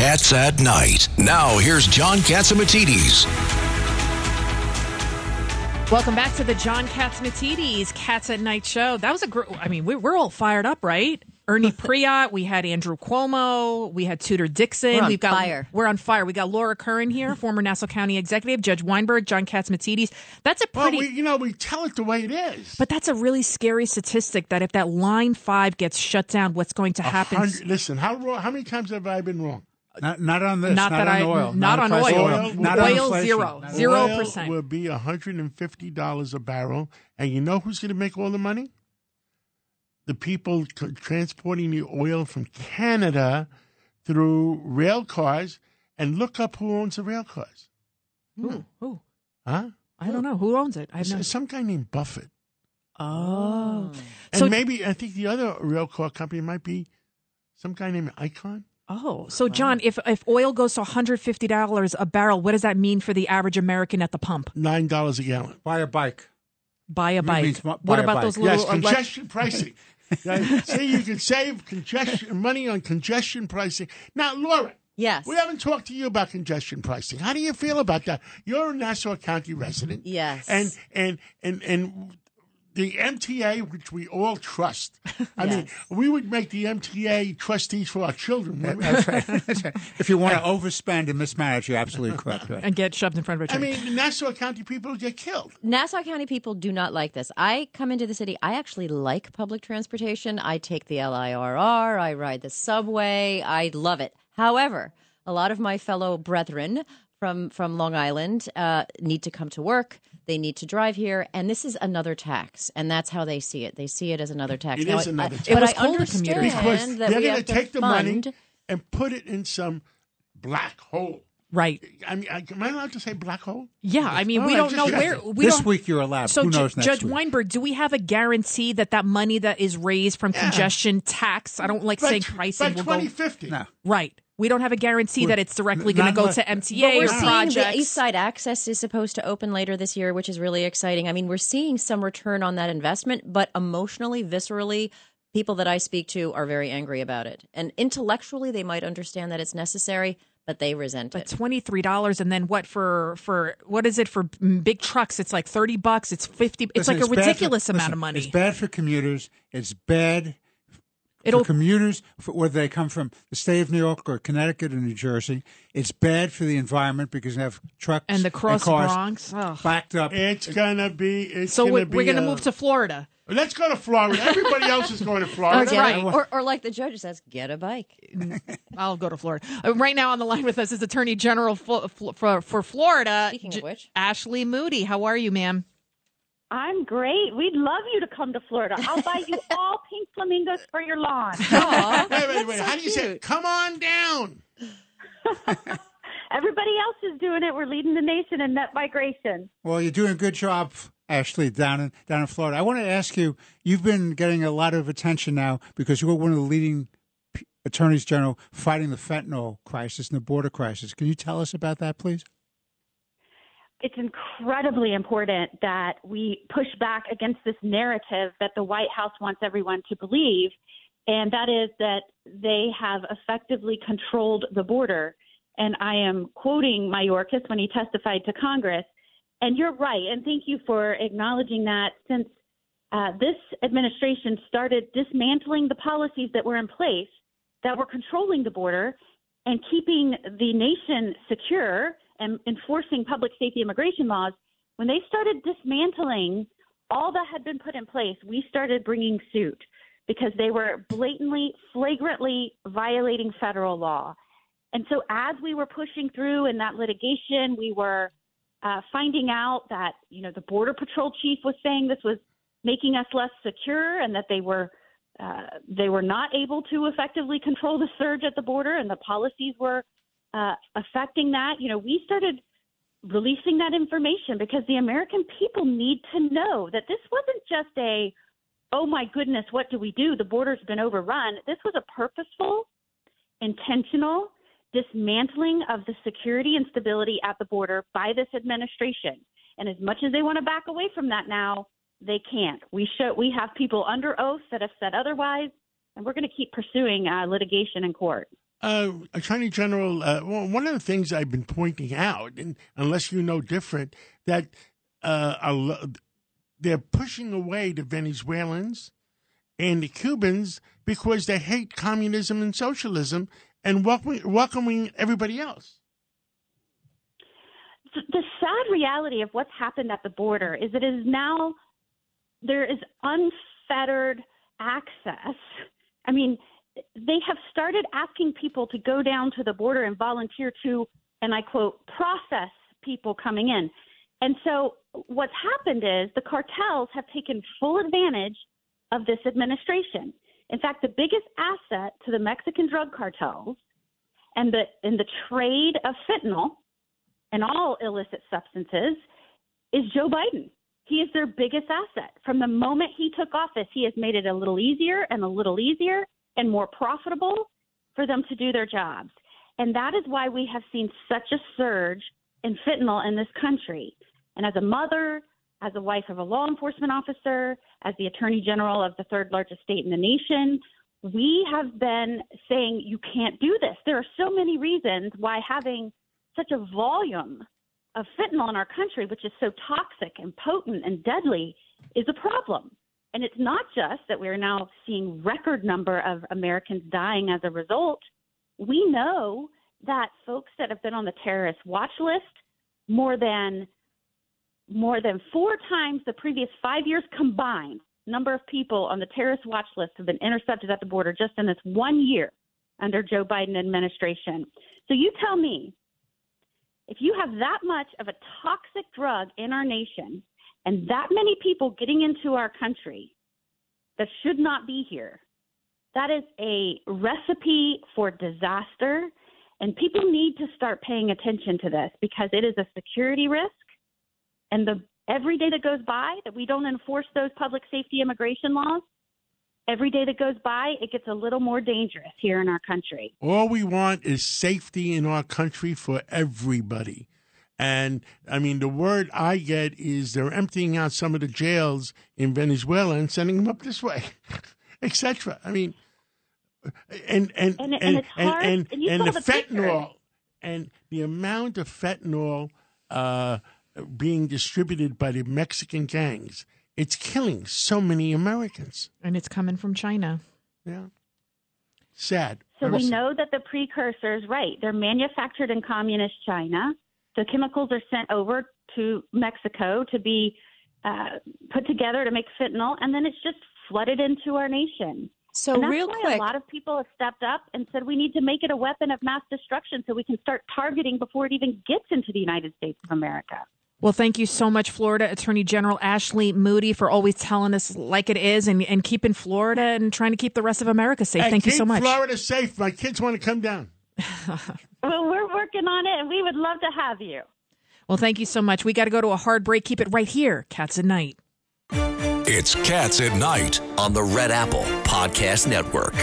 Cats at Night. Now, here's John Catsimatidis. Welcome back to the John Catsimatidis Cats at Night show. That was a great, I mean, we're all fired up, right? Ernie Priot, we had Andrew Cuomo, we had Tudor Dixon. We're on We've got fire. we're on fire. We got Laura Curran here, former Nassau County executive, Judge Weinberg, John Catsimatidis. That's a Well, pretty we, you know, we tell it the way it is. but that's a really scary statistic that if that line 5 gets shut down, what's going to happen? listen, how how many times have I been wrong? Not, not on this. Not Not, that on I- oil. not on oil. Oil- Not on oil, inflation. zero. Zero Oil percent. will be hundred and fifty dollars a barrel, and you know who's going to make all the money? The people c- transporting the oil from Canada through rail cars, and look up who owns the rail cars. Who? Hmm. Who? Huh? I don't know who owns it. I have no. Some guy named Buffett. Oh, hmm. And so maybe I think the other rail car company might be some guy named Icahn. Oh, so John, if if oil goes to one hundred fifty dollars a barrel, what does that mean for the average American at the pump? Nine dollars a gallon. Buy a bike. Buy a bike. means bu- what a about bike. those little? Yes, uh, elec- congestion pricing. Yeah, See, you can save congestion money on congestion pricing. Now, Laura, Yes. we haven't talked to you about congestion pricing. How do you feel about that? You're a Nassau County resident. Yes. And and and and the MTA, which we all trust. I mean, we would make the MTA trustees for our children. wouldn't? That's right. That's right. If you want to overspend and mismanage, you're absolutely correct. Right. and get shoved in front of a I train. I mean, Nassau County people get killed. Nassau County people do not like this. I come into the city. I actually like public transportation. I take the LIRR. I ride the subway. I love it. However, a lot of my fellow brethren from from Long Island uh, need to come to work. They need to drive here, and this is another tax, and that's how they see it. They see it as another tax. It Now, is I- another I- tax. It But was I called a understand commuter Because that they're going to take the fund, money and put it in some black hole. right? I mean, I- am I allowed to say black hole? Yeah. I mean, All we don't just know checking. where we this don't. week you're allowed. so, Who Ju- knows next Judge week? Weinberg, do we have a guarantee that that money that is raised from Yeah. congestion tax? I don't like By saying tw- pricing by will go 2050. No. right. We don't have a guarantee that it's directly going to go unless- to But MTA we're or seeing projects. the East Side Access is supposed to open later this year, which is really exciting. I mean, we're seeing some return on that investment, but emotionally, viscerally, people that I speak to are very angry about it. And intellectually, they might understand that it's necessary, but they resent But it. twenty three dollars, and then what for? For what is it for mm, big trucks? It's like thirty bucks. It's fifty. It's Listen, like a bad for- ridiculous amount listen, of money. It's bad for commuters. It's bad It'll for commuters, for, whether they come from the state of New York or Connecticut or New Jersey. It's bad for the environment because you have trucks and the cross cars Bronx. Ugh. backed up. It's gonna be. It's So gonna we're, be, we're going to uh, move to Florida. Let's go to Florida. Everybody else is going to Florida. That's right. Or, or like the judge says, get a bike. I'll go to Florida. Uh, right now on the line with us is Attorney General for, for, for Florida, Speaking of J- which. Ashley Moody. How are you, ma'am? I'm great. We'd love you to come to Florida. I'll buy you all pink flamingos for your lawn. Aw, Wait, wait, wait. so How do you say? it? Come on down. Everybody else is doing it. We're leading the nation in net migration. Well, you're doing a good job, Ashley, down in down in Florida. I want to ask you. You've been getting a lot of attention now because you're one of the leading attorneys general fighting the fentanyl crisis and the border crisis. Can you tell us about that, please? It's incredibly important that we push back against this narrative that the White House wants everyone to believe, and that is that they have effectively controlled the border. And I am quoting Mayorkas when he testified to Congress. And you're right, and thank you for acknowledging that since uh, this administration started dismantling the policies that were in place that were controlling the border and keeping the nation secure and enforcing public safety immigration laws, when they started dismantling all that had been put in place, we started bringing suit because they were blatantly, flagrantly violating federal law. And so, as we were pushing through in that litigation, we were uh, finding out that you know the border patrol chief was saying this was making us less secure, and that they were uh, they were not able to effectively control the surge at the border, and the policies were uh, affecting that, you know, we started releasing that information because the American people need to know that this wasn't just a, oh my goodness, what do we do? The border's been overrun. This was a purposeful, intentional dismantling of the security and stability at the border by this administration. And as much as they want to back away from that now, they can't. We show we have people under oath that have said otherwise, and we're going to keep pursuing uh, litigation in court. Uh, Attorney General, uh, one of the things I've been pointing out, and unless you know different, that uh, they're pushing away the Venezuelans and the Cubans because they hate communism and socialism and welcoming, welcoming everybody else. The sad reality of what's happened at the border is it is now there is unfettered access. I mean, they have started asking people to go down to the border and volunteer to, and I quote, process people coming in. And so what's happened is the cartels have taken full advantage of this administration. In fact, the biggest asset to the Mexican drug cartels and the in the trade of fentanyl and all illicit substances is Joe Biden. He is their biggest asset. From the moment he took office, he has made it a little easier and a little easier and more profitable for them to do their jobs. And that is why we have seen such a surge in fentanyl in this country. And as a mother, as a wife of a law enforcement officer, as the attorney general of the third largest state in the nation, we have been saying you can't do this. There are so many reasons why having such a volume of fentanyl in our country, which is so toxic and potent and deadly, is a problem. And it's not just that we are now seeing record number of Americans dying as a result. We know that folks that have been on the terrorist watch list more than more than four times the previous five years combined number of people on the terrorist watch list have been intercepted at the border just in this one year under Joe Biden administration. So you tell me if you have that much of a toxic drug in our nation and that many people getting into our country that should not be here, that is a recipe for disaster. And people need to start paying attention to this because it is a security risk. And the every day that goes by that we don't enforce those public safety immigration laws, every day that goes by, it gets a little more dangerous here in our country. All we want is safety in our country for everybody. And I mean, the word I get is they're emptying out some of the jails in Venezuela and sending them up this way, etc. I mean, and and and and and, and, and, and the, the fentanyl and the amount of fentanyl uh, being distributed by the Mexican gangs it's killing so many Americans. And it's coming from China. Yeah. Sad. So we know that the precursors, right, they're manufactured in communist China. The chemicals are sent over to Mexico to be uh, put together to make fentanyl, and then it's just flooded into our nation. So and that's real why quick, a lot of people have stepped up and said we need to make it a weapon of mass destruction so we can start targeting before it even gets into the United States of America. Well, thank you so much, Florida Attorney General Ashley Moody, for always telling us like it is and, and keeping Florida and trying to keep the rest of America safe. Hey, thank you so much. Florida safe. My kids want to come down. well, we're working on it, and we would love to have you. Well, thank you so much. We got to go to a hard break. Keep it right here. Cats at Night. It's Cats at Night on the Red Apple Podcast Network.